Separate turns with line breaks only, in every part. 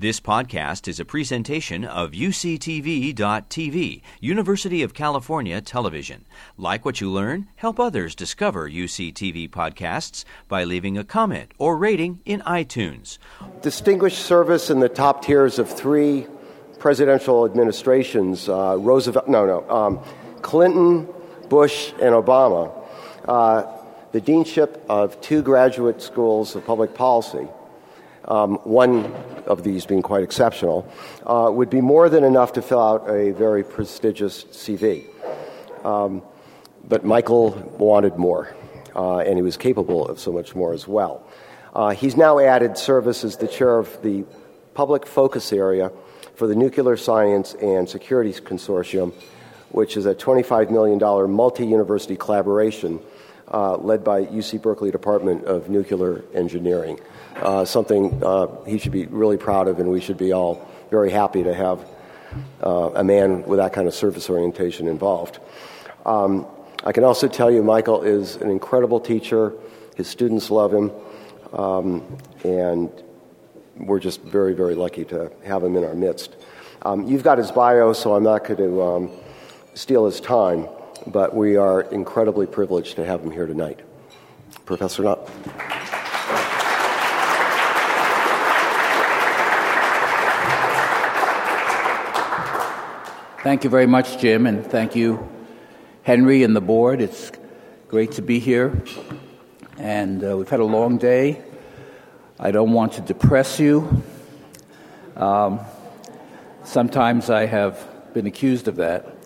This podcast is a presentation of UCTV.tv, University of California Television. Like what you learn? Help others discover UCTV podcasts by leaving a comment or rating in iTunes.
Distinguished service in the top tiers of three presidential administrations uh, Roosevelt, no, no, um, Clinton, Bush, and Obama. Uh, the deanship of two graduate schools of public policy um, one of these being quite exceptional, uh, would be more than enough to fill out a very prestigious CV. Um, but Michael wanted more, uh, and he was capable of so much more as well. Uh, he's now added service as the chair of the public focus area for the Nuclear Science and Security Consortium, which is a $25 million multi university collaboration uh, led by UC Berkeley Department of Nuclear Engineering uh, something uh, he should be really proud of, and we should be all very happy to have uh, a man with that kind of service orientation involved. Um, I can also tell you, Michael is an incredible teacher. His students love him, um, and we're just very, very lucky to have him in our midst. Um, you've got his bio, so I'm not going to um, steal his time, but we are incredibly privileged to have him here tonight. Professor Nacht.
Thank you very much, Jim, and thank you, Henry, and the board. It's great to be here. And uh, we've had a long day. I don't want to depress you. Um, sometimes I have been accused of that.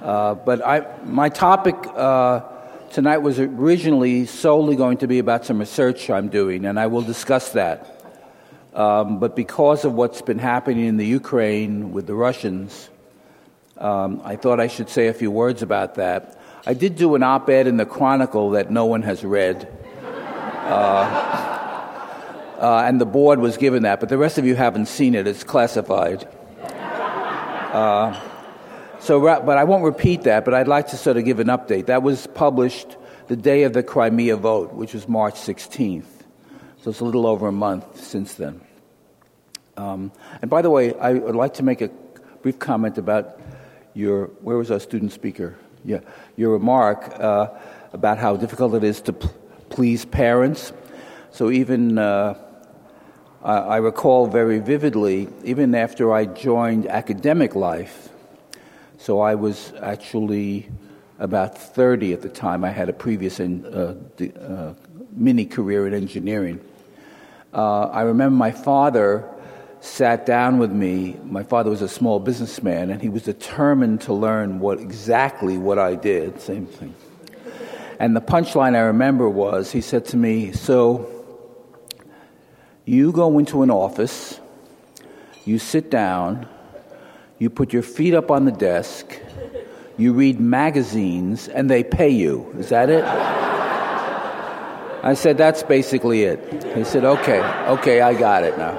Uh, but I, my topic uh, tonight was originally solely going to be about some research I'm doing, and I will discuss that. Um, but because of what's been happening in the Ukraine with the Russians, um, I thought I should say a few words about that. I did do an op ed in the Chronicle that no one has read. Uh, uh, and the board was given that, but the rest of you haven't seen it. It's classified. Uh, so, but I won't repeat that, but I'd like to sort of give an update. That was published the day of the Crimea vote, which was March 16th. So it's a little over a month since then. Um, and by the way, I would like to make a brief comment about your, where was our student speaker? Yeah, your remark uh, about how difficult it is to p- please parents. So even, uh, I, I recall very vividly, even after I joined academic life, so I was actually about 30 at the time. I had a previous in, uh, uh, mini career in engineering. Uh, I remember my father sat down with me. My father was a small businessman, and he was determined to learn what exactly what I did. Same thing. And the punchline I remember was he said to me, "So you go into an office, you sit down, you put your feet up on the desk, you read magazines, and they pay you. Is that it?" I said, "That's basically it." He said, "Okay, okay, I got it now."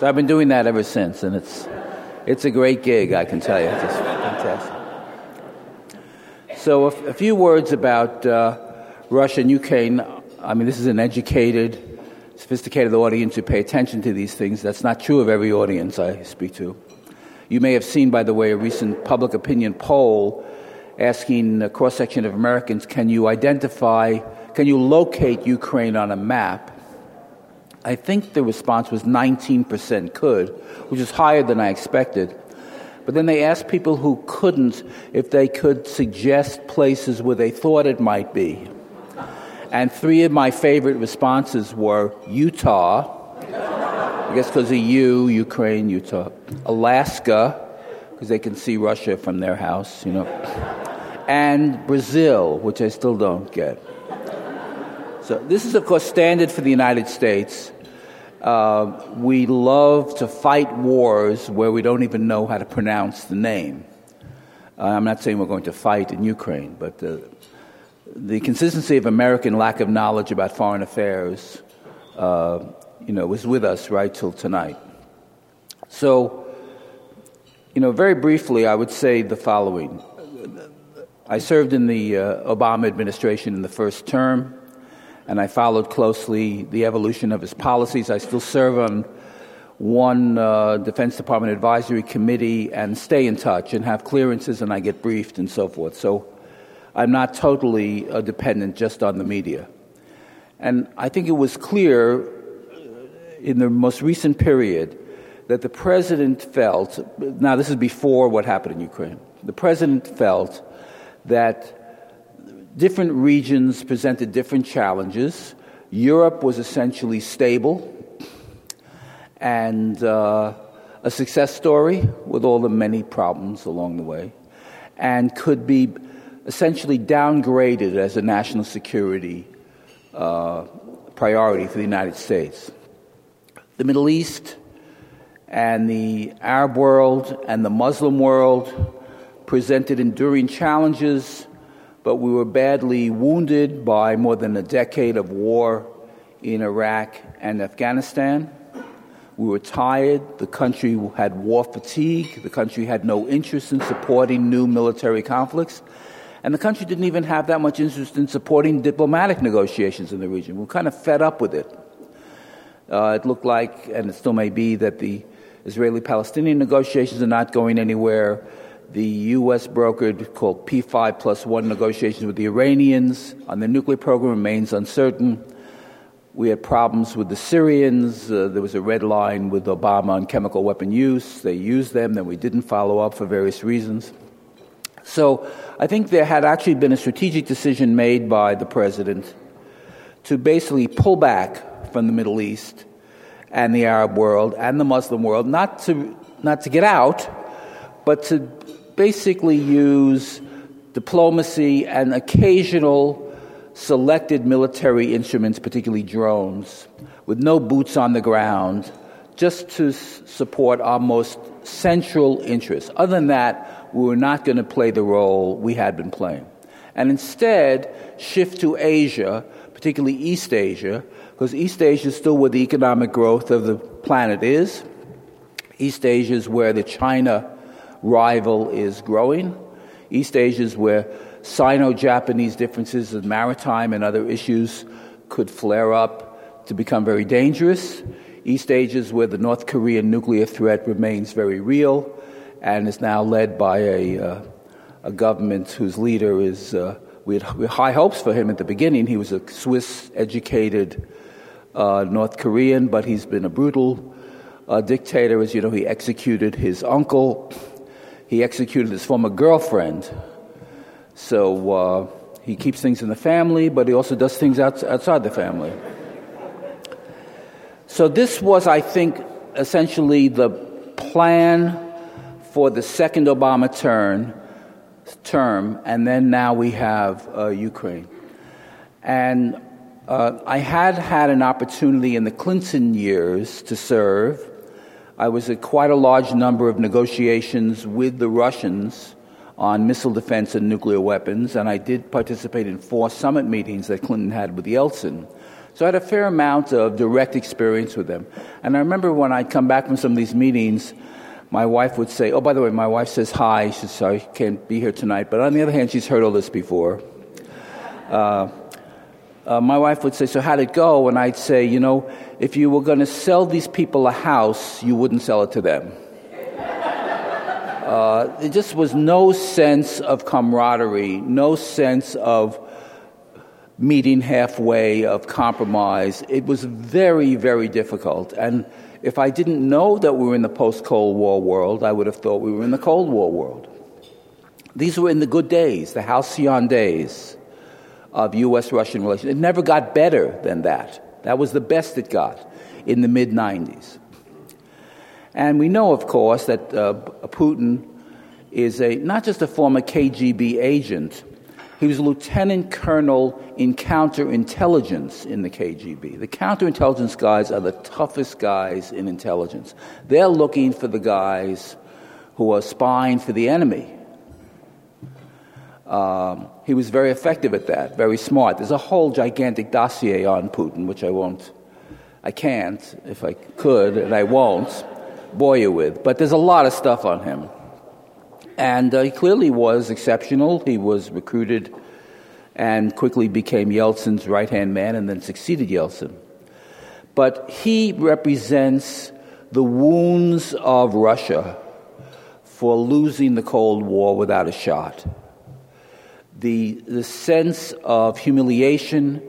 So I've been doing that ever since, and it's, it's a great gig, I can tell you. It's fantastic. So, a, few words about uh, Russia and Ukraine. I mean, this is an educated, sophisticated audience who pay attention to these things. That's not true of every audience I speak to. You may have seen, by the way, a recent public opinion poll asking a cross section of Americans can you identify, can you locate Ukraine on a map? I think the response was 19% could, which is higher than I expected. But then they asked people who couldn't if they could suggest places where they thought it might be. And three of my favorite responses were Utah, I guess because of you, Ukraine, Utah, Alaska, because they can see Russia from their house, you know, and Brazil, which I still don't get. So this is, of course, standard for the United States. Uh, we love to fight wars where we don't even know how to pronounce the name. Uh, I'm not saying we're going to fight in Ukraine, but uh, the consistency of American lack of knowledge about foreign affairs, uh, you know, was with us right till tonight. So, you know, very briefly, I would say the following. I served in the uh, Obama administration in the first term and I followed closely the evolution of his policies. I still serve on one uh, Defense Department advisory committee and stay in touch and have clearances and I get briefed and so forth. So I'm not totally uh, dependent just on the media. And I think it was clear in the most recent period that the president felt, now this is before what happened in Ukraine, the president felt that different regions presented different challenges. Europe was essentially stable and uh, a success story with all the many problems along the way, and could be essentially downgraded as a national security uh, priority for the United States. The Middle East and the Arab world and the Muslim world presented enduring challenges, but we were badly wounded by more than a decade of war in Iraq and Afghanistan. We were tired. The country had war fatigue. The country had no interest in supporting new military conflicts. And the country didn't even have that much interest in supporting diplomatic negotiations in the region. We were kind of fed up with it. Uh, it looked like, and it still may be, that the Israeli Palestinian negotiations are not going anywhere the U.S. brokered called P5 plus one negotiations with the Iranians on the nuclear program remains uncertain. We had problems with the Syrians. Uh, there was a red line with Obama on chemical weapon use. They used them, then we didn't follow up for various reasons. So I think there had actually been a strategic decision made by the president to basically pull back from the Middle East and the Arab world and the Muslim world, not to, not to get out, but to basically use diplomacy and occasional selected military instruments, particularly drones, with no boots on the ground, just to s- support our most central interests. Other than that, we were not going to play the role we had been playing. And instead, shift to Asia, particularly East Asia, because East Asia is still where the economic growth of the planet is. East Asia is where the China rival is growing. East Asia is where Sino Japanese differences in maritime and other issues could flare up to become very dangerous. East Asia is where the North Korean nuclear threat remains very real and is now led by a, uh, a government whose leader is. Uh, we, had, we, had, high hopes for him at the beginning. He was a Swiss educated uh, North Korean, but he's been a brutal uh, dictator. As you know, he executed his uncle he executed his former girlfriend. So uh, he keeps things in the family, but he also does things outside the family. So this was, I think, essentially the plan for the second Obama turn, term, and then now we have uh, Ukraine. And uh, I had had an opportunity in the Clinton years to serve I was at quite a large number of negotiations with the Russians on missile defense and nuclear weapons, and I did participate in four summit meetings that Clinton had with Yeltsin. So I had a fair amount of direct experience with them. And I remember when I'd come back from some of these meetings, my wife would say, Oh, by the way, my wife says hi. She says, Sorry, can't be here tonight. But on the other hand, she's heard all this before. Uh, uh, my wife would say, So how'd it go? And I'd say, You know, if you were going to sell these people a house, you wouldn't sell it to them. Uh, there just was no sense of camaraderie, no sense of meeting halfway, of compromise. It was very, very difficult. And if I didn't know that we were in the post Cold War world, I would have thought we were in the Cold War world. These were in the good days, the halcyon days of U.S. Russian relations. It never got better than that. That was the best it got in the mid 90s. And we know, of course, that uh, Putin is a, not just a former KGB agent, he was a lieutenant colonel in counterintelligence in the KGB. The counterintelligence guys are the toughest guys in intelligence. They're looking for the guys who are spying for the enemy. Um, he was very effective at that, very smart. There's a whole gigantic dossier on Putin, which I won't, I can't, if I could, and I won't bore you with. But there's a lot of stuff on him. And uh, he clearly was exceptional. He was recruited and quickly became Yeltsin's right hand man and then succeeded Yeltsin. But he represents the wounds of Russia for losing the Cold War without a shot. The, the sense of humiliation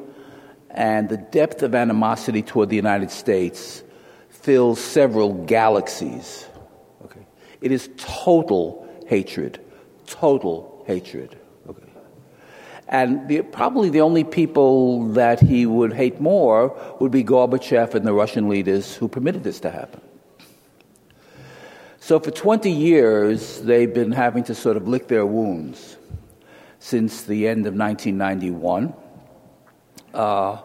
and the depth of animosity toward the United States fills several galaxies. Okay. It is total hatred, total hatred. Okay. And the, probably the only people that he would hate more would be Gorbachev and the Russian leaders who permitted this to happen. So for 20 years, they've been having to sort of lick their wounds since the end of 1991. Uh,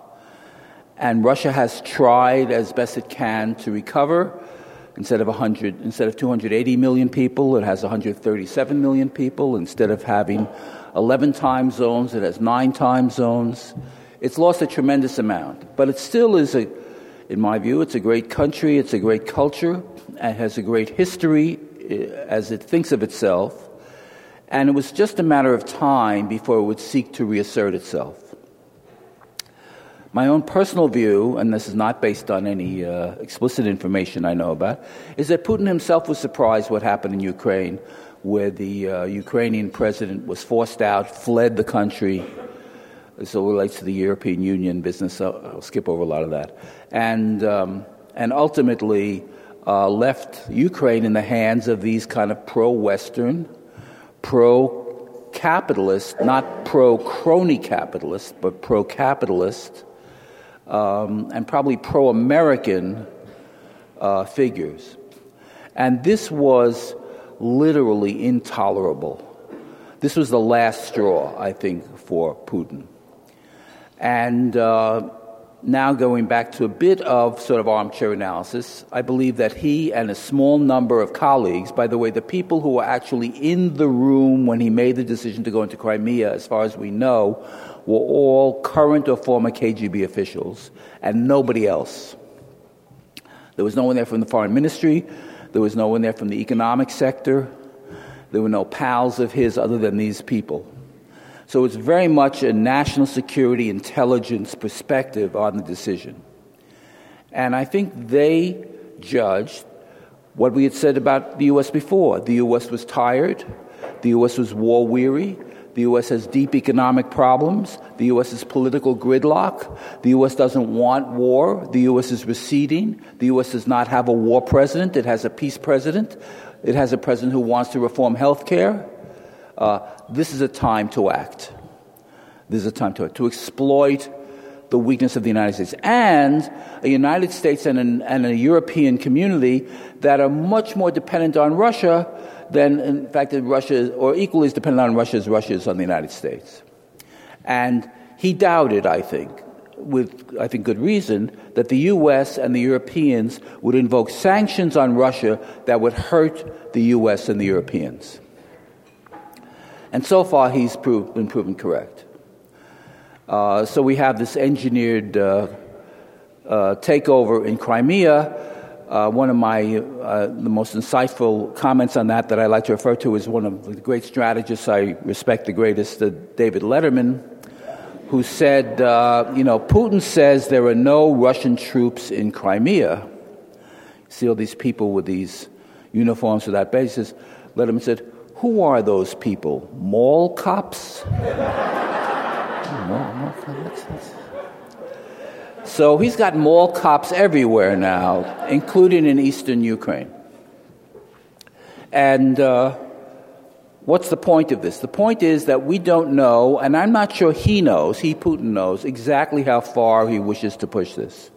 and Russia has tried as best it can to recover. Instead of 100, instead of 280 million people, it has 137 million people. Instead of having 11 time zones, it has nine time zones. It's lost a tremendous amount, but it still is a, in my view, it's a great country. It's a great culture. It has a great history eh, as it thinks of itself. And it was just a matter of time before it would seek to reassert itself. My own personal view, and this is not based on any uh, explicit information I know about, is that Putin himself was surprised what happened in Ukraine, where the uh, Ukrainian president was forced out, fled the country. This all relates to the European Union business. I'll, I'll skip over a lot of that. And, um, and ultimately uh, left Ukraine in the hands of these kind of pro Western, pro capitalist, not pro crony capitalist, but pro capitalist um, and probably pro American uh, figures. And this was literally intolerable. This was the last straw, I think, for Putin. And uh, now going back to a bit of sort of armchair analysis, I believe that he and a small number of colleagues, by the way, the people who were actually in the room when he made the decision to go into Crimea, as far as we know, were all current or former KGB officials and nobody else. There was no one there from the foreign ministry, there was no one there from the economic sector, there were no pals of his other than these people. So it's very much a national security intelligence perspective on the decision. And I think they judged what we had said about the U.S. before. The U.S. was tired, the U.S. was war weary, the U.S. has deep economic problems. The U.S. is political gridlock. The U.S. doesn't want war. The U.S. is receding. The U.S. does not have a war president. It has a peace president. It has a president who wants to reform health care. Uh, this is a time to act. This is a time to to exploit the weakness of the United States and a United States and, an, and a European community that are much more dependent on Russia than, in fact Russia, or equally as dependent on Russia as Russia is on the United States. And he doubted, I think, with I think good reason, that the U.S. and the Europeans would invoke sanctions on Russia that would hurt the U.S. and the Europeans. And so far, he's proved, been proven correct. Uh, so we have this engineered uh, uh, takeover in Crimea uh, one of my uh, the most insightful comments on that that I like to refer to is one of the great strategists I respect the greatest, uh, David Letterman, who said, you know, Putin says there are no Russian troops in Crimea. See all these people with these uniforms for that basis. Letterman said, who are those people? Mall cops? So he's got mall cops everywhere now, including in eastern Ukraine. And uh, what's the point of this? The point is that we don't know, and I'm not sure he knows, he, Putin, knows exactly how far he wishes to push this.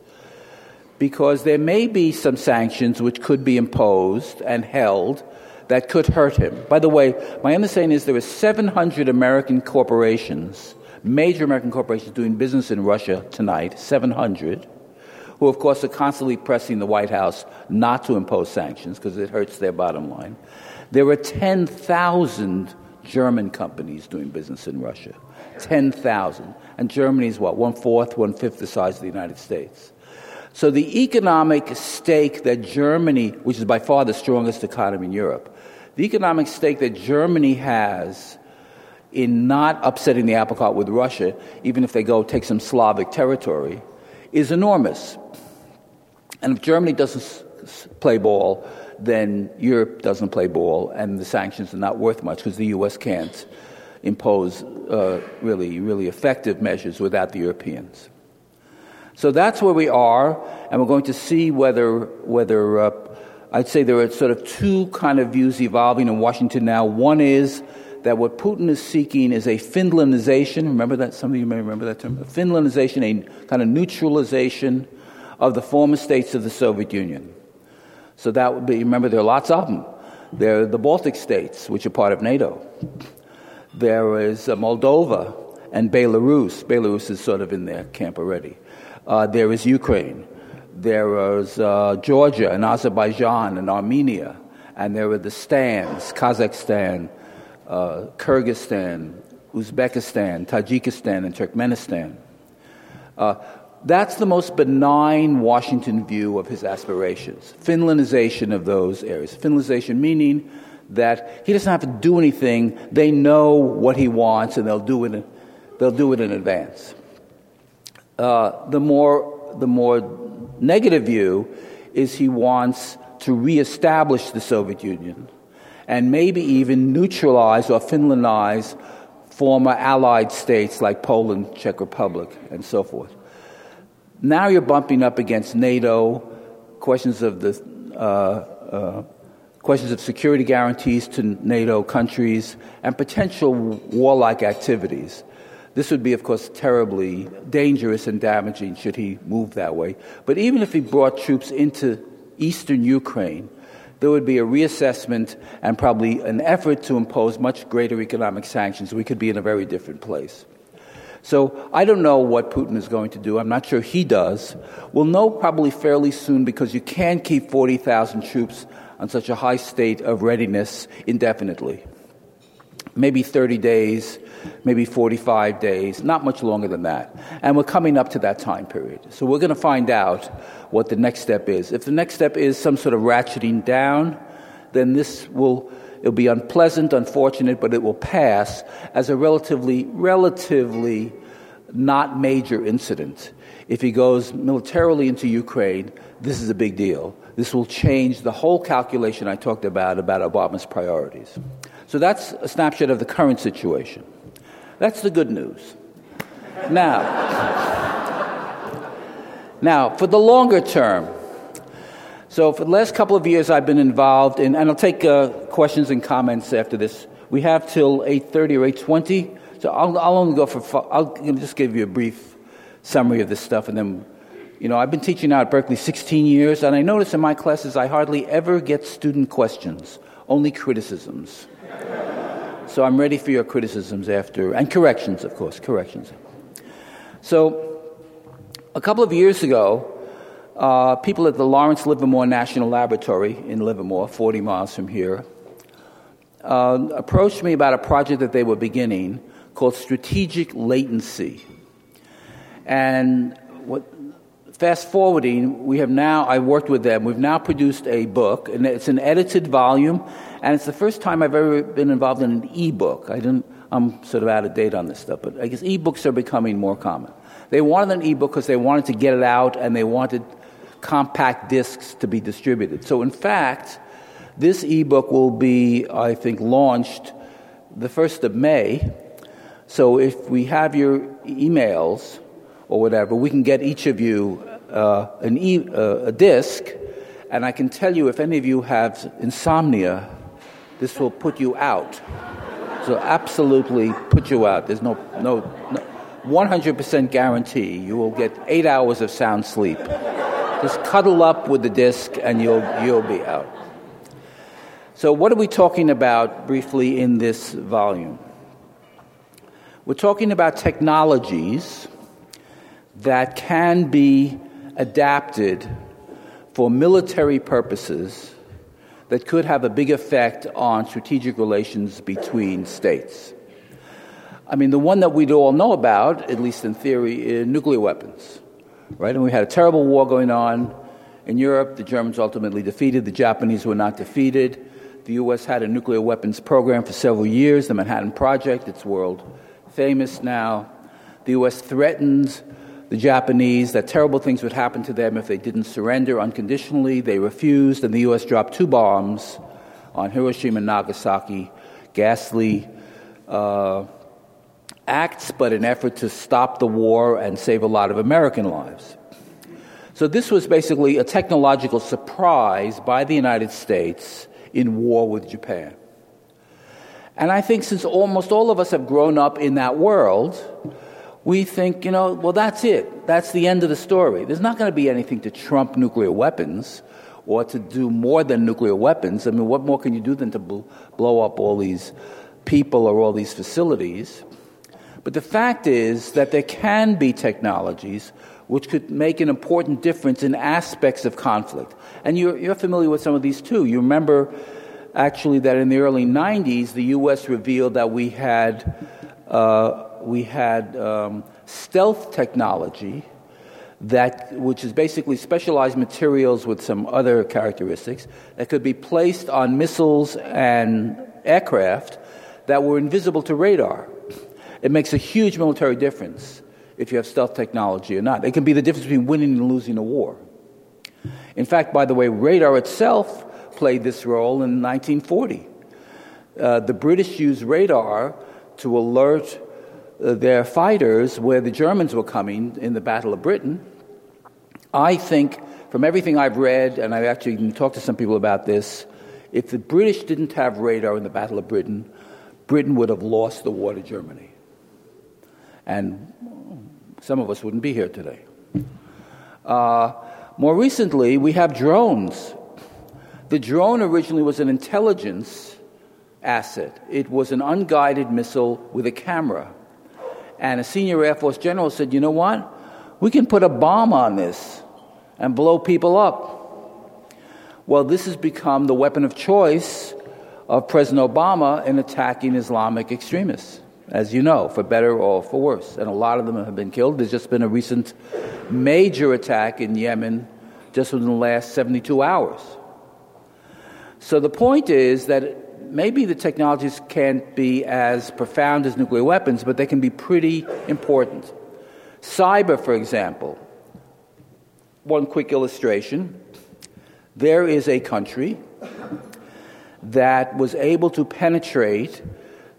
Because there may be some sanctions which could be imposed and held that could hurt him. By the way, my understanding is there are 700 American corporations major American corporations doing business in Russia tonight, 700, who, of course, are constantly pressing the White House not to impose sanctions because it hurts their bottom line. There are 10,000 German companies doing business in Russia. 10,000. And Germany is what? One fourth, one fifth the size of the United States. So the economic stake that Germany, which is by far the strongest economy in Europe, the economic stake that Germany has in not upsetting the apple cart with Russia, even if they go take some Slavic territory, is enormous. And if Germany doesn't play ball, then Europe doesn't play ball, and the sanctions are not worth much because the U.S. can't impose uh, really, really effective measures without the Europeans. So that's where we are, and we're going to see whether, whether uh, I'd say there are sort of two kind of views evolving in Washington now. One is that what Putin is seeking is a Finlandization. Remember that? Some of you may remember that term. A Finlandization, a kind of neutralization of the former states of the Soviet Union. So that would be, remember, there are lots of them. There are the Baltic states, which are part of NATO. There is uh, Moldova and Belarus. Belarus is sort of in their camp already. Uh, there is Ukraine. There is uh, Georgia and Azerbaijan and Armenia. And there were the stands Kazakhstan, uh, Kyrgyzstan, Uzbekistan, Tajikistan, and Turkmenistan. Uh, that's the most benign Washington view of his aspirations. Finlandization of those areas. Finlandization meaning that he doesn't have to do anything. They know what he wants, and they'll do it. they'll do it in advance. Uh, the more the more negative view is he wants to reestablish the Soviet Union and maybe even neutralize or Finlandize former allied states like Poland, Czech Republic, and so forth. Now you're bumping up against NATO, questions of the uh, uh, questions of security guarantees to NATO countries, and potential warlike activities. This would be, of course, terribly dangerous and damaging should he move that way. But even if he brought troops into eastern Ukraine, there would be a reassessment and probably an effort to impose much greater economic sanctions. We could be in a very different place. So I don't know what Putin is going to do. I'm not sure he does. We'll know probably fairly soon because you can't keep 40,000 troops on such a high state of readiness indefinitely. Maybe 30 days, maybe 45 days, not much longer than that. And we're coming up to that time period. So we're going to find out what the next step is. If the next step is some sort of ratcheting down, then this will it'll be unpleasant, unfortunate, but it will pass as a relatively, relatively not major incident. If he goes militarily into Ukraine, this is a big deal. This will change the whole calculation I talked about about Obama's priorities. So that's a snapshot of the current situation. That's the good news. Now, now for the longer term, so for the last couple of years, I've been involved in, and I'll take uh, questions and comments after this. We have till 8:30 or 8:20, so I'll, I'll only go for. I'll just give you a brief summary of this stuff, and then, you know, I've been teaching now at Berkeley 16 years, and I notice in my classes I hardly ever get student questions, only criticisms. so I'm ready for your criticisms after, and corrections, of course, corrections. So, a couple of years ago uh, people at the Lawrence Livermore National Laboratory in Livermore, 40 miles from here, uh, approached me about a project that they were beginning called Strategic Latency. And what, fast forwarding, we have now, I worked with them, we've now produced a book, and it's an edited volume, and it's the first time I've ever been involved in an e-book. I didn't, I'm sort of out of date on this stuff, but I guess e-books are becoming more common. They wanted an e-book because they wanted to get it out, and they wanted compact discs to be distributed. So, in fact, this e-book will be, I think, launched the 1st of May. So, if we have your emails or whatever, we can get each of you an e- uh, a disc, and I can tell you if any of you have insomnia, this will put you out. So, absolutely put you out. There's no, no, no 100% guarantee you will get eight hours of sound sleep. Just cuddle up with the disc and you'll, you'll be out. So, what are we talking about briefly in this volume? We're talking about technologies that can be adapted for military purposes that could have a big effect on strategic relations between states. I mean, the one that we'd all know about, at least in theory, is nuclear weapons right? And we had a terrible war going on in Europe. The Germans ultimately defeated. The Japanese were not defeated. The U.S. had a nuclear weapons program for several years, the Manhattan Project. It's world famous now. The U.S. threatens the Japanese that terrible things would happen to them if they didn't surrender unconditionally. They refused, and the U.S. dropped two bombs on Hiroshima and Nagasaki, ghastly uh, acts, but an effort to stop the war and save a lot of American lives. So, this was basically a technological surprise by the United States in war with Japan. And I think since almost all of us have grown up in that world, we think, you know, well, that's it. That's the end of the story. There's not going to be anything to trump nuclear weapons or to do more than nuclear weapons. I mean, what more can you do than to blow up all these people or all these facilities? But the fact is that there can be technologies which could make an important difference in aspects of conflict. And you're, you're familiar with some of these too. You remember actually that in the early 90s, the U.S. revealed that we had, uh, we had um, stealth technology. That, which is basically specialized materials with some other characteristics that could be placed on missiles and aircraft that were invisible to radar. It makes a huge military difference if you have stealth technology or not. It can be the difference between winning and losing a war. In fact, by the way, radar itself played this role in 1940. Uh, the British used radar to alert their fighters where the Germans were coming in the Battle of Britain. I think, from everything I've read, and I've actually talked to some people about this, if the British didn't have radar in the Battle of Britain, Britain would have lost the war to Germany. And some of us wouldn't be here today. Uh, more recently, we have drones. The drone originally was an intelligence asset, it was an unguided missile with a camera. And a senior Air Force general said, You know what? We can put a bomb on this and blow people up. Well, this has become the weapon of choice of President Obama in attacking Islamic extremists as you know, for better or for worse. And a lot of them have been killed. There's just been a recent major attack in Yemen just within the last 72 hours. So the point is that maybe the technologies can't be as profound as nuclear weapons, but they can be pretty important. Cyber, for example, one quick illustration. There is a country that was able to penetrate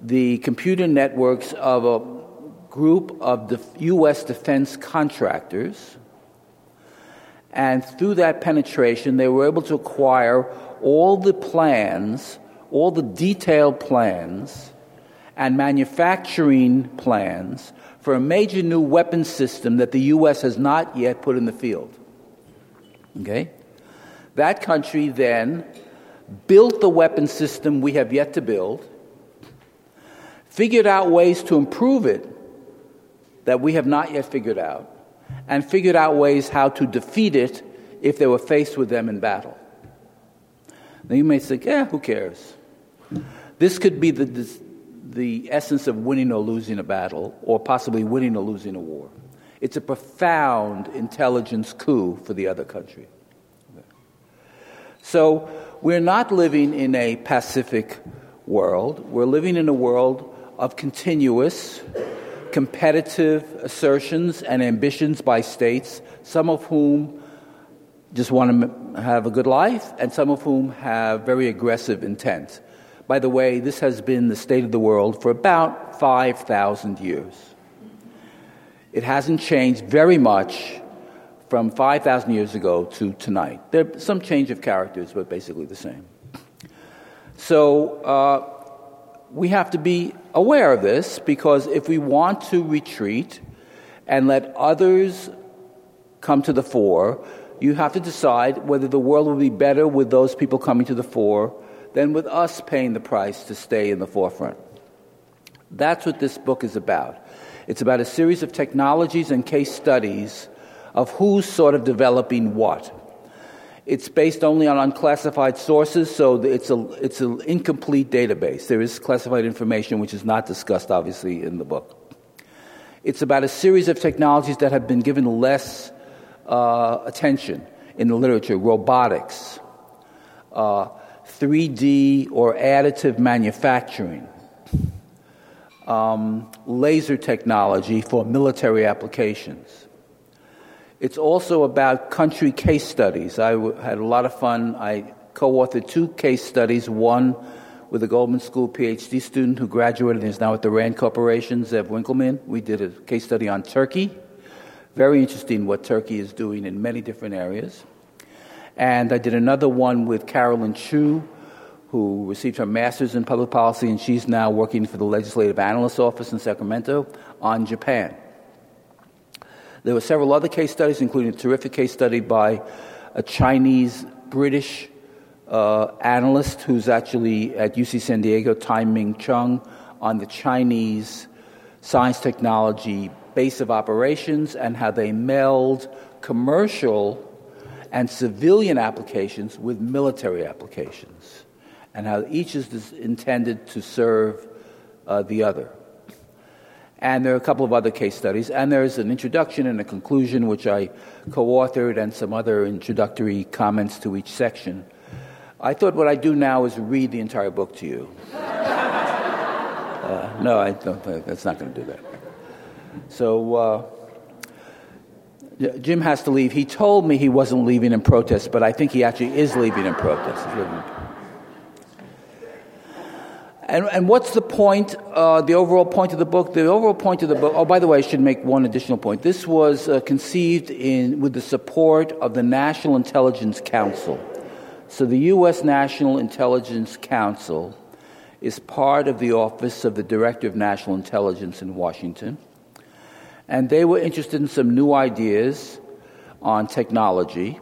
the computer networks of a group of the U.S. defense contractors. And through that penetration, they were able to acquire all the plans, all the detailed plans, and manufacturing plans for a major new weapon system that the U.S. has not yet put in the field. Okay? That country then built the weapon system we have yet to build figured out ways to improve it that we have not yet figured out, and figured out ways how to defeat it if they were faced with them in battle. Now you may say, yeah, who cares? This could be the, the, essence of winning or losing a battle, or possibly winning or losing a war. It's a profound intelligence coup for the other country. So we're not living in a pacific world. We're living in a world of continuous, competitive assertions and ambitions by states, some of whom just want to have a good life, and some of whom have very aggressive intent. By the way, this has been the state of the world for about 5,000 years. It hasn't changed very much from 5,000 years ago to tonight. There's some change of characters, but basically the same. So, uh, we have to be aware of this because if we want to retreat and let others come to the fore, you have to decide whether the world will be better with those people coming to the fore than with us paying the price to stay in the forefront. That's what this book is about. It's about a series of technologies and case studies of who's sort of developing what. It's based only on unclassified sources, so it's, a, it's an incomplete database. There is classified information which is not discussed, obviously, in the book. It's about a series of technologies that have been given less uh, attention in the literature robotics, uh, 3D or additive manufacturing, um, laser technology for military applications, It's also about country case studies. I w- had a lot of fun. I co authored two case studies one with a Goldman School PhD student who graduated and is now at the RAND Corporation, Zev Winkelman. We did a case study on Turkey. Very interesting what Turkey is doing in many different areas. And I did another one with Carolyn Chu, who received her master's in public policy, and she's now working for the Legislative Analyst Office in Sacramento on Japan. There were several other case studies, including a terrific case study by a Chinese British uh, analyst who's actually at UC San Diego, Tai Ming Cheung, on the Chinese science technology base of operations and how they meld commercial and civilian applications with military applications, and how each is intended to serve uh, the other. And there are a couple of other case studies, and there's an introduction and a conclusion, which I co authored, and some other introductory comments to each section. I thought what I'd do now is read the entire book to you. uh, no, I don't, that's not going to do that. So, uh, Jim has to leave. He told me he wasn't leaving in protest, but I think he actually is leaving in protest. And, and what's the point, uh, the overall point of the book? The overall point of the book, oh, by the way, I should make one additional point. This was uh, conceived in, with the support of the National Intelligence Council. So the U.S. National Intelligence Council is part of the Office of the Director of National Intelligence in Washington. And they were interested in some new ideas on technology.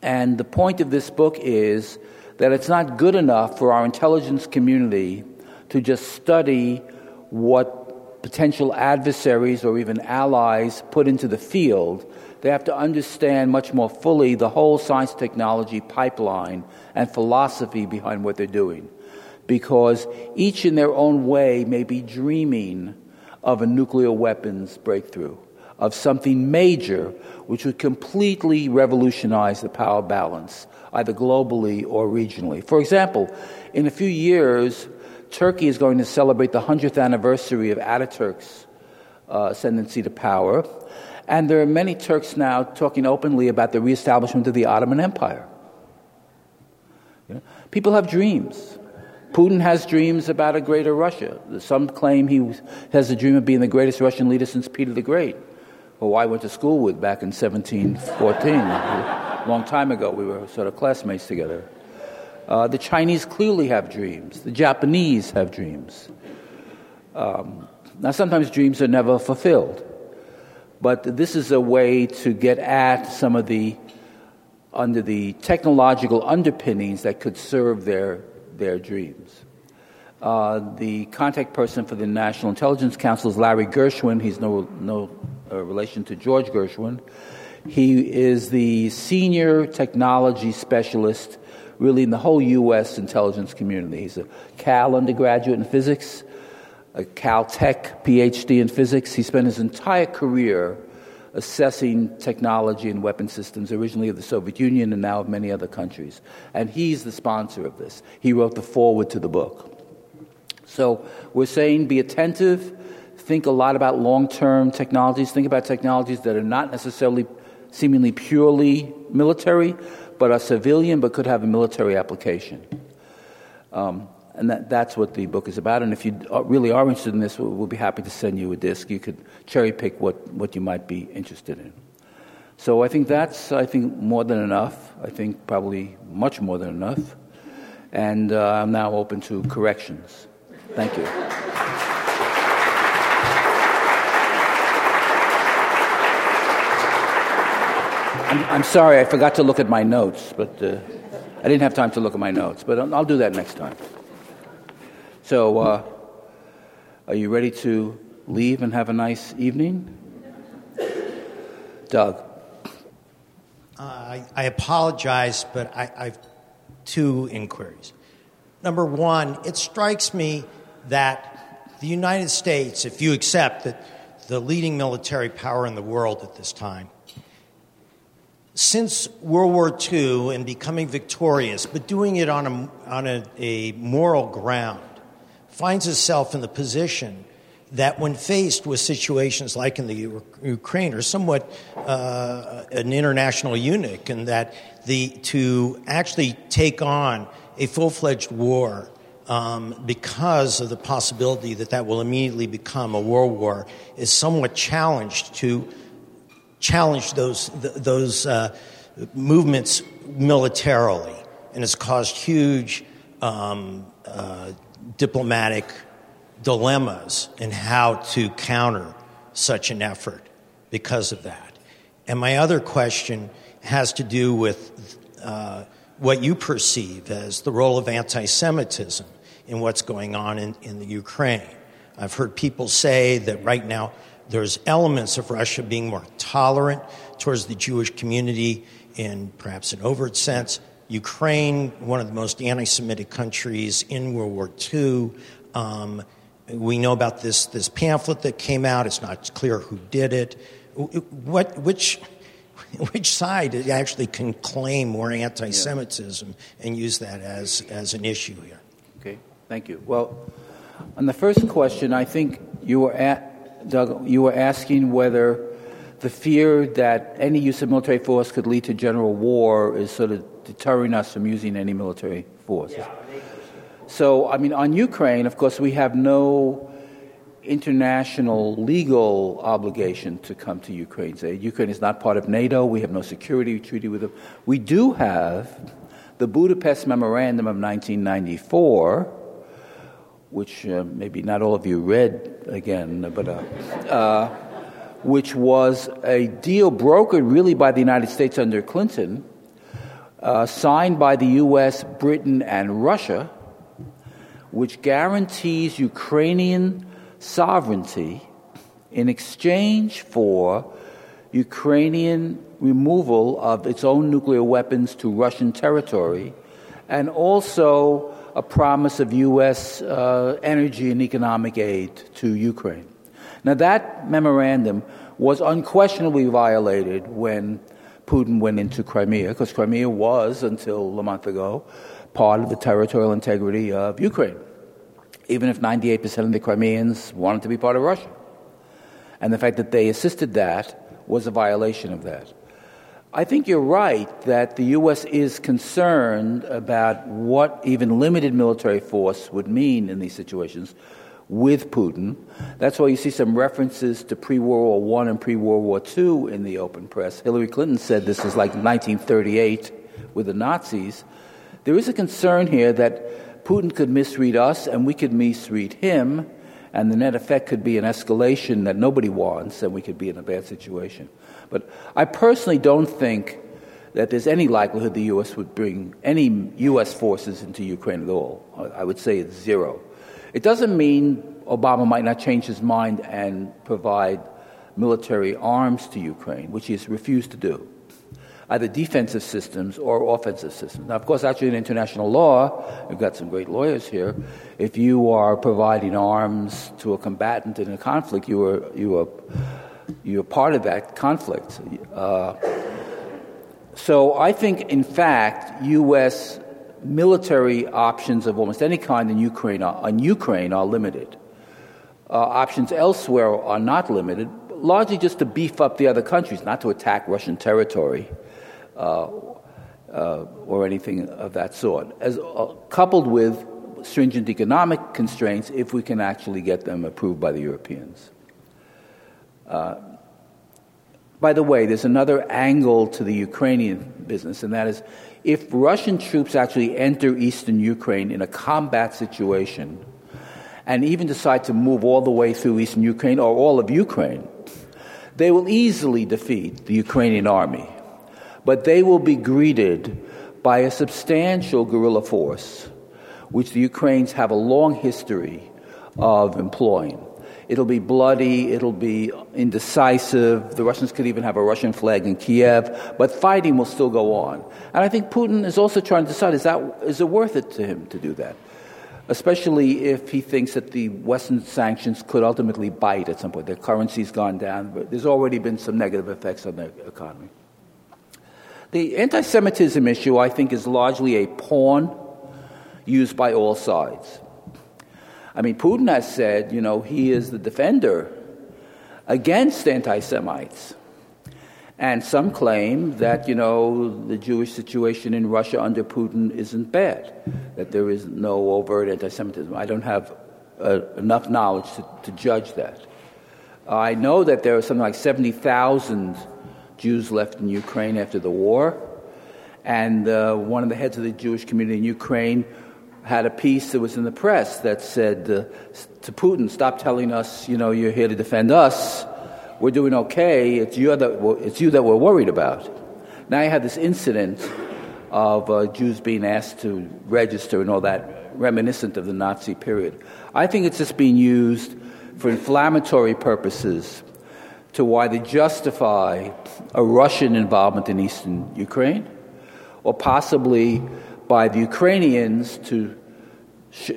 And the point of this book is that it's not good enough for our intelligence community to just study what potential adversaries or even allies put into the field. They have to understand much more fully the whole science technology pipeline and philosophy behind what they're doing. Because each in their own way may be dreaming of a nuclear weapons breakthrough, of something major which would completely revolutionize the power balance either globally or regionally. For example, in a few years, Turkey is going to celebrate the 100th anniversary of Ataturk's uh, ascendancy to power. And there are many Turks now talking openly about the reestablishment of the Ottoman Empire. People have dreams. Putin has dreams about a greater Russia. Some claim he has a dream of being the greatest Russian leader since Peter the Great, who I went to school with back in 1714 a long time ago. We were sort of classmates together. Uh, the Chinese clearly have dreams. The Japanese have dreams. Um, now, sometimes dreams are never fulfilled, but this is a way to get at some of the under the technological underpinnings that could serve their their dreams. Uh, the contact person for the National Intelligence Council is Larry Gershwin. He's no no uh, relation to George Gershwin. He is the senior technology specialist, really, in the whole U.S. intelligence community. He's a Cal undergraduate in physics, a Caltech PhD in physics. He spent his entire career assessing technology and weapon systems, originally of the Soviet Union and now of many other countries. And he's the sponsor of this. He wrote the foreword to the book. So we're saying be attentive, think a lot about long term technologies, think about technologies that are not necessarily seemingly purely military, but are civilian but could have a military application. Um, and that, that's what the book is about. And if you really are interested in this, we'll, be happy to send you a disc. You could cherry pick what, what you might be interested in. So I think that's, I think, more than enough. I think probably much more than enough. And uh, I'm now open to corrections. Thank you. I'm, I'm, sorry, I forgot to look at my notes, but uh, I didn't have time to look at my notes, but I'll, do that next time. So, uh, are you ready to leave and have a nice evening? Doug.
Uh, I, I, apologize, but I, I have two inquiries. Number one, it strikes me that the United States, if you accept that the leading military power in the world at this time, since World War II and becoming victorious, but doing it on a, on a, a moral ground, finds itself in the position that when faced with situations like in the U- Ukraine are somewhat uh, an international eunuch, and that the to actually take on a full-fledged war um, because of the possibility that that will immediately become a world war is somewhat challenged to challenge those th- those uh, movements militarily, and has caused huge um, uh, diplomatic dilemmas in how to counter such an effort because of that. And my other question has to do with uh, what you perceive as the role of anti Semitism in what's going on in, in the Ukraine. I've heard people say that right now there's elements of Russia being more tolerant towards the Jewish community in perhaps an overt sense. Ukraine, one of the most anti Semitic countries in World War II. Um, we know about this, this pamphlet that came out. It's not clear who did it. What, which, which side actually can claim more anti Semitism and use that as, as an issue here?
Okay, thank you. Well, on the first question, I think you were, at, Doug, you were asking whether the fear that any use of military force could lead to general war is sort of deterring us from using any military force. Yeah. So, I mean, on Ukraine, of course, we have no international legal obligation to come to Ukraine's aid. Ukraine is not part of NATO. We have no security treaty with them. We do have the Budapest Memorandum of 1994, which uh, maybe not all of you read again, but uh, uh, which was a deal brokered really by the United States under Clinton, uh, signed by the U.S., Britain, and Russia which guarantees Ukrainian sovereignty in exchange for Ukrainian removal of its own nuclear weapons to Russian territory, and also a promise of U.S. Uh, energy and economic aid to Ukraine. Now, that memorandum was unquestionably violated when Putin went into Crimea, because Crimea was, until a month ago, part of the territorial integrity of Ukraine, even if 98% of the Crimeans wanted to be part of Russia. And the fact that they assisted that was a violation of that. I think you're right that the U.S. is concerned about what even limited military force would mean in these situations with Putin. That's why you see some references to pre World War I and pre World War II in the open press. Hillary Clinton said this is like 1938 with the Nazis. There is a concern here that Putin could misread us and we could misread him, and the net effect could be an escalation that nobody wants, and we could be in a bad situation. But I personally don't think that there's any likelihood the U.S. would bring any U.S. forces into Ukraine at all. I would say it's zero. It doesn't mean Obama might not change his mind and provide military arms to Ukraine, which he has refused to do either defensive systems or offensive systems. Now, of course, actually, in international law, we've got some great lawyers here. If you are providing arms to a combatant in a conflict, you are you are you are part of that conflict. Uh, so, I think, in fact, U.S. military options of almost any kind in Ukraine are, in Ukraine are limited. Uh, options elsewhere are not limited, largely just to beef up the other countries, not to attack Russian territory uh, uh, or anything of that sort, as, uh, coupled with stringent economic constraints if we can actually get them approved by the Europeans. Uh, by the way, there's another angle to the Ukrainian business, and that is if Russian troops actually enter eastern Ukraine in a combat situation and even decide to move all the way through eastern Ukraine or all of Ukraine, they will easily defeat the Ukrainian army but they will be greeted by a substantial guerrilla force, which the Ukrainians have a long history of employing. It'll be bloody, it'll be indecisive. The Russians could even have a Russian flag in Kiev, but fighting will still go on. And I think Putin is also trying to decide is, that, is it worth it to him to do that? Especially if he thinks that the Western sanctions could ultimately bite at some point. Their currency's gone down, but there's already been some negative effects on the economy. The anti Semitism issue, I think, is largely a pawn used by all sides. I mean, Putin has said, you know, he is the defender against anti Semites. And some claim that, you know, the Jewish situation in Russia under Putin isn't bad, that there is no overt anti Semitism. I don't have uh, enough knowledge to, to judge that. I know that there are something like 70,000 Jews left in Ukraine after the war. And uh, one of the heads of the Jewish community in Ukraine had a piece that was in the press that said uh, to Putin, "Stop telling us, you know, you're here to defend us. We're doing okay. It's you that it's you that we're worried about." Now you have this incident of uh, Jews being asked to register and all that, reminiscent of the Nazi period. I think it's just being used for inflammatory purposes to either justify a Russian involvement in eastern Ukraine or possibly by the Ukrainians to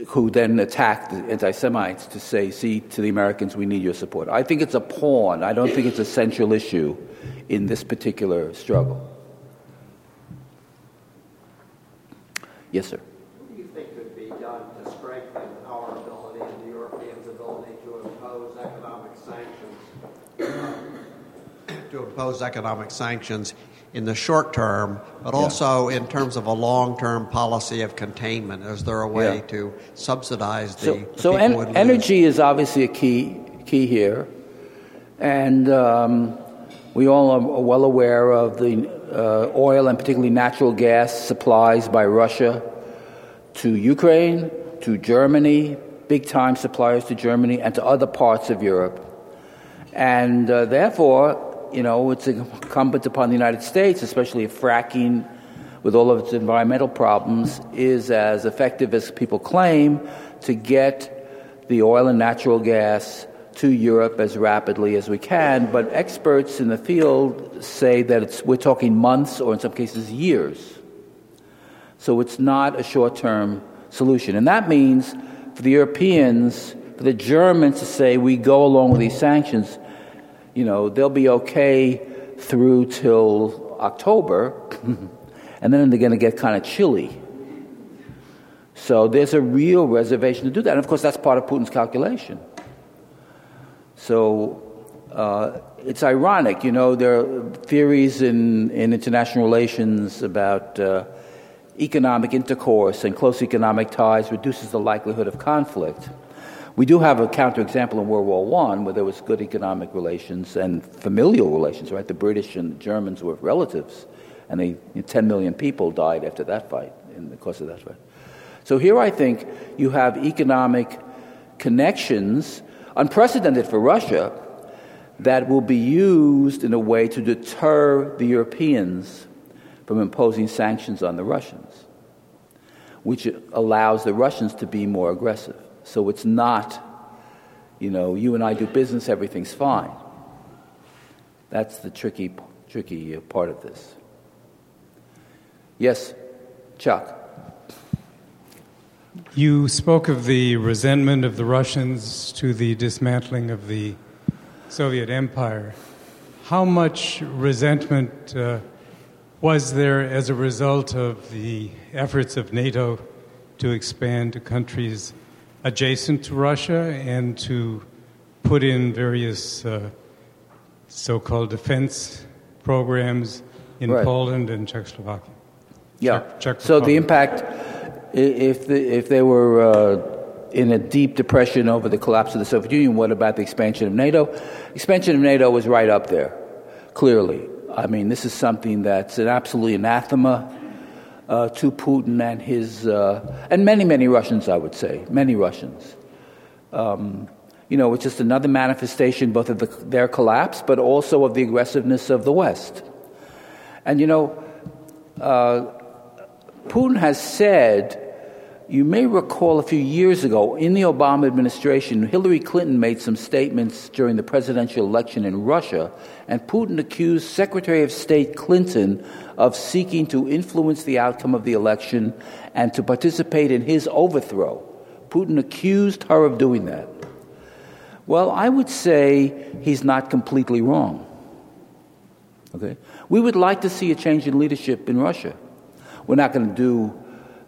who then attacked the anti Semites to say, see, to the Americans, we need your support. I think it's a pawn. I don't think it's a central issue in this particular struggle. Yes, sir.
What do you think could be done to strengthen our ability and the Europeans' ability to impose economic sanctions? to impose economic sanctions in the short term, but also in terms of a long term policy of containment? Is there a way
Yeah.
to subsidize the,
So,
the
so en- energy is obviously a key key here, and um, we all are well aware of the uh, oil and particularly natural gas supplies by Russia to Ukraine, to Germany, big time suppliers to Germany, and to other parts of Europe, and uh, therefore, you know, it's incumbent upon the United States, especially if fracking with all of its environmental problems, is as effective as people claim to get the oil and natural gas to Europe as rapidly as we can. But experts in the field say that we're talking months or in some cases years. So it's not a short term solution. And that means for the Europeans, for the Germans to say we go along with these sanctions, you know, they'll be okay through till October, and then they're going to get kind of chilly. So there's a real reservation to do that. And of course, that's part of Putin's calculation. So uh, it's ironic, you know, there are theories in, in international relations about uh, economic intercourse and close economic ties reduces the likelihood of conflict. We do have a counterexample in World War I where there was good economic relations and familial relations, right? The British and the Germans were relatives, and they, 10 million people died after that fight, in the course of that fight. So here I think you have economic connections, unprecedented for Russia, that will be used in a way to deter the Europeans from imposing sanctions on the Russians, which allows the Russians to be more aggressive. So it's not, you know, you and I do business, everything's fine. That's the tricky, tricky part of this. Yes, Chuck.
You spoke of the resentment of the Russians to the dismantling of the Soviet Empire. How much resentment uh, was there as a result of the efforts of NATO to expand to countries adjacent to Russia and to put in various uh, so called defense programs in
Right.
Poland and Czechoslovakia?
Yeah.
Czech- Czech
so the impact, if, the, if they were uh, in a deep depression over the collapse of the Soviet Union, what about the expansion of NATO? Expansion of NATO was right up there, clearly. I mean, this is something that's an absolutely anathema uh, to Putin and his, uh, and many, many Russians, I would say, many Russians. Um, you know, it's just another manifestation both of the, their collapse, but also of the aggressiveness of the West. And you know, uh, Putin has said, you may recall a few years ago in the Obama administration, Hillary Clinton made some statements during the presidential election in Russia, and Putin accused Secretary of State Clinton of seeking to influence the outcome of the election and to participate in his overthrow. Putin accused her of doing that. Well, I would say he's not completely wrong. Okay? We would like to see a change in leadership in Russia. We're not going to do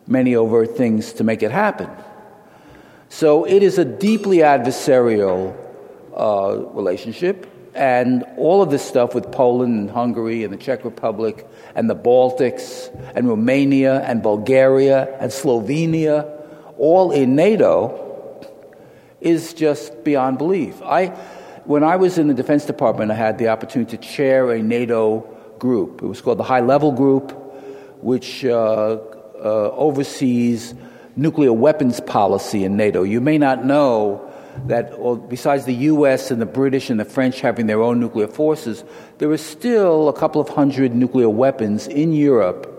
many overt things to make it happen. So it is a deeply adversarial uh, relationship, and all of this stuff with Poland and Hungary and the Czech Republic and the Baltics and Romania and Bulgaria and Slovenia, all in NATO, is just beyond belief. I, when I was in the Defense Department, I had the opportunity to chair a NATO group. It was called the High Level Group, which uh, uh, oversees nuclear weapons policy in NATO. You may not know that well, besides the US and the British and the French having their own nuclear forces, there are still a couple of hundred nuclear weapons in Europe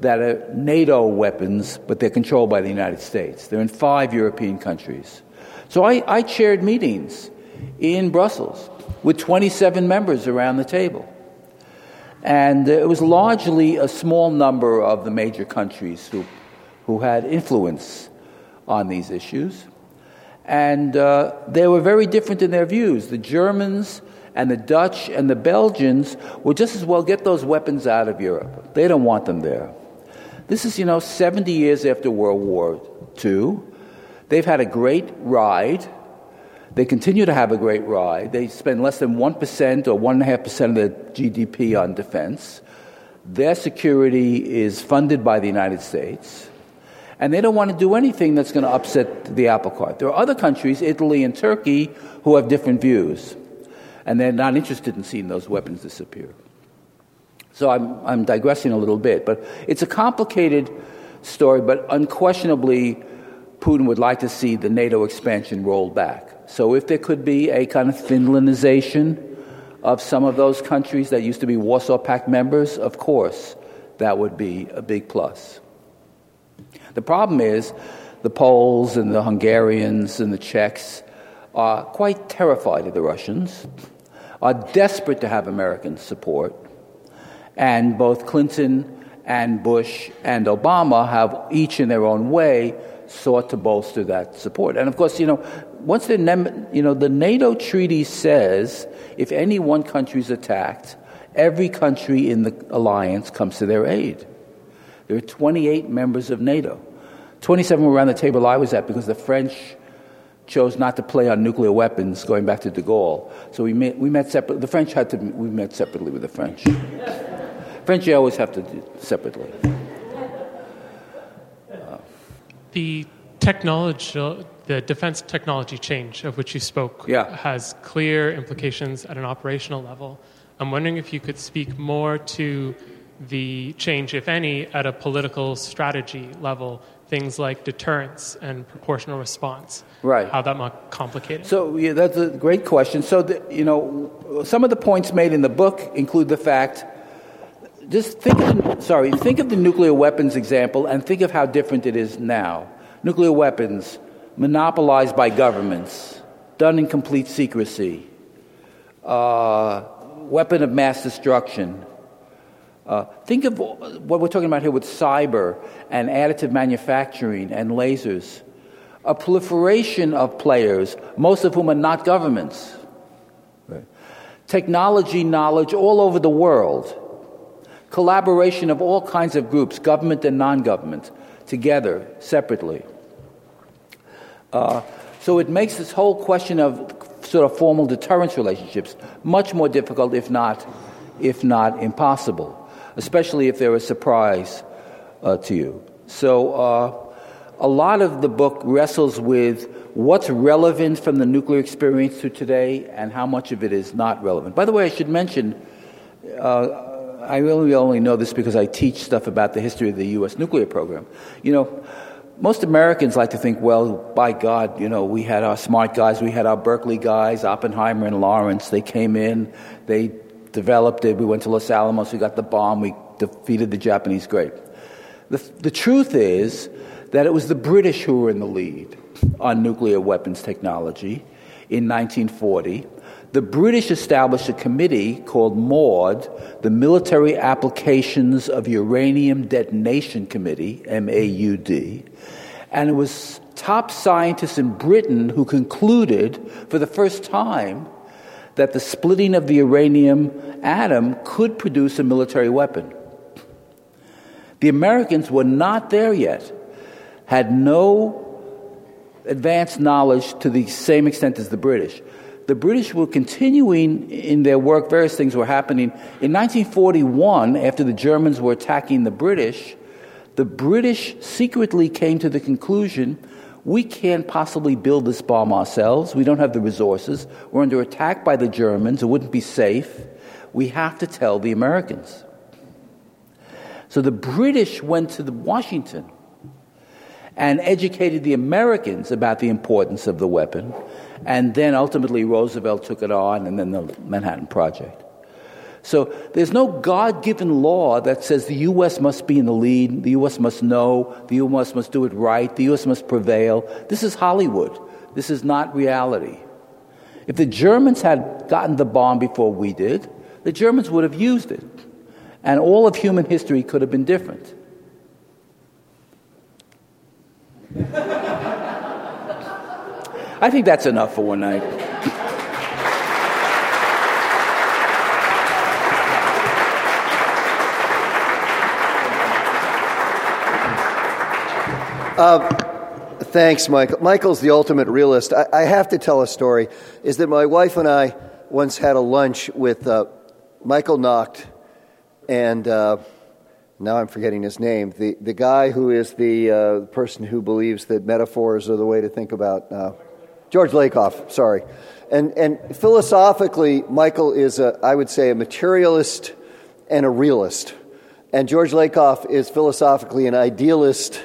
that are NATO weapons, but they're controlled by the United States. They're in five European countries. So I, I chaired meetings in Brussels with 27 members around the table. And it was largely a small number of the major countries who, who had influence on these issues. And uh, they were very different in their views. The Germans and the Dutch and the Belgians would just as well get those weapons out of Europe. They don't want them there. This is, you know, 70 years after World War II. They've had a great ride. They continue to have a great ride. They spend less than 1% or 1.5% of their GDP on defense. Their security is funded by the United States and they don't want to do anything that's going to upset the apple cart. There are other countries, Italy and Turkey, who have different views, and they're not interested in seeing those weapons disappear. So I'm, I'm digressing a little bit, but it's a complicated story, but unquestionably, Putin would like to see the NATO expansion rolled back. So if there could be a kind of Finlandization of some of those countries that used to be Warsaw Pact members, of course, that would be a big plus. The problem is the Poles and the Hungarians and the Czechs are quite terrified of the Russians, are desperate to have American support, and both Clinton and Bush and Obama have each in their own way sought to bolster that support. And of course, you know, once the you know the NATO treaty says if any one country is attacked, every country in the alliance comes to their aid. There are 28 members of NATO. 27 were around the table I was at because the French chose not to play on nuclear weapons going back to de Gaulle. So we met, we met separately. The French had to, we met separately with the French. French, you always have to do separately.
The technology, the defense technology change of which you spoke
yeah.
has clear implications at an operational level. I'm wondering if you could speak more to the change, if any, at a political strategy level things like deterrence and proportional response.
Right.
How that might complicate it.
So yeah, that's a great question. So the, you know, some of the points made in the book include the fact. Just think. Of, sorry, think of the nuclear weapons example and think of how different it is now. Nuclear weapons monopolized by governments, done in complete secrecy. Uh, weapon of mass destruction uh, think of what we're talking about here with cyber and additive manufacturing and lasers. A proliferation of players, most of whom are not governments. Right. Technology knowledge all over the world. Collaboration of all kinds of groups, government and non government, together, separately. Uh, so it makes this whole question of sort of formal deterrence relationships much more difficult, if not, if not impossible especially if they're a surprise uh, to you. So, uh, a lot of the book wrestles with what's relevant from the nuclear experience to today and how much of it is not relevant. By the way, I should mention, uh, I really only know this because I teach stuff about the history of the U.S. nuclear program. You know, most Americans like to think, well, by God, you know, we had our smart guys, we had our Berkeley guys, Oppenheimer and Lawrence. They came in, they developed it. We went to Los Alamos, we got the bomb, we defeated the Japanese. Great. The, the truth is that it was the British who were in the lead on nuclear weapons technology in 1940. The British established a committee called MAUD, the Military Applications of Uranium Detonation Committee, MAUD, and it was top scientists in Britain who concluded for the first time that the splitting of the uranium atom could produce a military weapon. The Americans were not there yet, had no advanced knowledge to the same extent as the British. The British were continuing in their work, various things were happening. In 1941, after the Germans were attacking the British, the British secretly came to the conclusion we can't possibly build this bomb ourselves. We don't have the resources. We're under attack by the Germans. It wouldn't be safe. We have to tell the Americans. So the British went to Washington and educated the Americans about the importance of the weapon. And then ultimately Roosevelt took it on, and then the Manhattan Project. So there's no God given law that says the U.S. must be in the lead, the U.S. must know, the U.S. must do it right, the U.S. must prevail. This is Hollywood. This is not reality. If the Germans had gotten the bomb before we did, the Germans would have used it. And all of human history could have been different. I think that's enough for one night.
Uh, thanks, Michael. Michael's the ultimate realist. I, I, have to tell a story. Is that my wife and I once had a lunch with uh, Michael Nacht and uh, now I'm forgetting his name. The the guy who is the uh, person who believes that metaphors are the way to think about uh, George Lakoff. Sorry, and and philosophically, Michael is a I would say a materialist and a realist, and George Lakoff is philosophically an idealist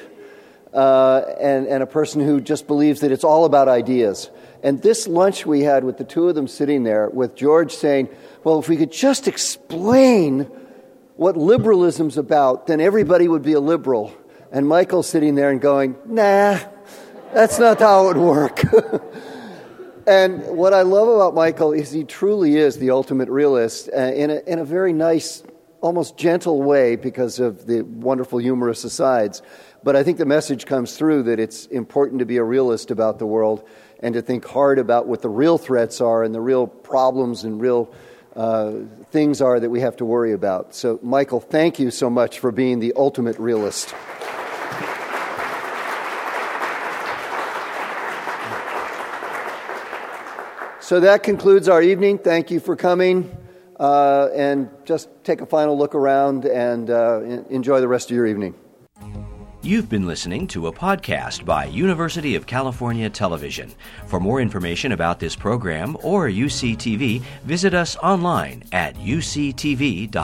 uh, and, and a person who just believes that it's all about ideas. And this lunch we had with the two of them sitting there, with George saying, Well, if we could just explain what liberalism's about, then everybody would be a liberal. And Michael sitting there and going, Nah, that's not how it would work. and what I love about Michael is he truly is the ultimate realist uh, in, a, in a very nice, almost gentle way because of the wonderful humorous asides. But I think the message comes through that it's important to be a realist about the world and to think hard about what the real threats are and the real problems and real uh, things are that we have to worry about. So, Michael, thank you so much for being the ultimate realist. So that concludes our evening. Thank you for coming. Uh, and just take a final look around and uh, enjoy the rest of your evening.
You've been listening to a podcast by University of California Television. For more information about this program or UCTV, visit us online at uctv.tv.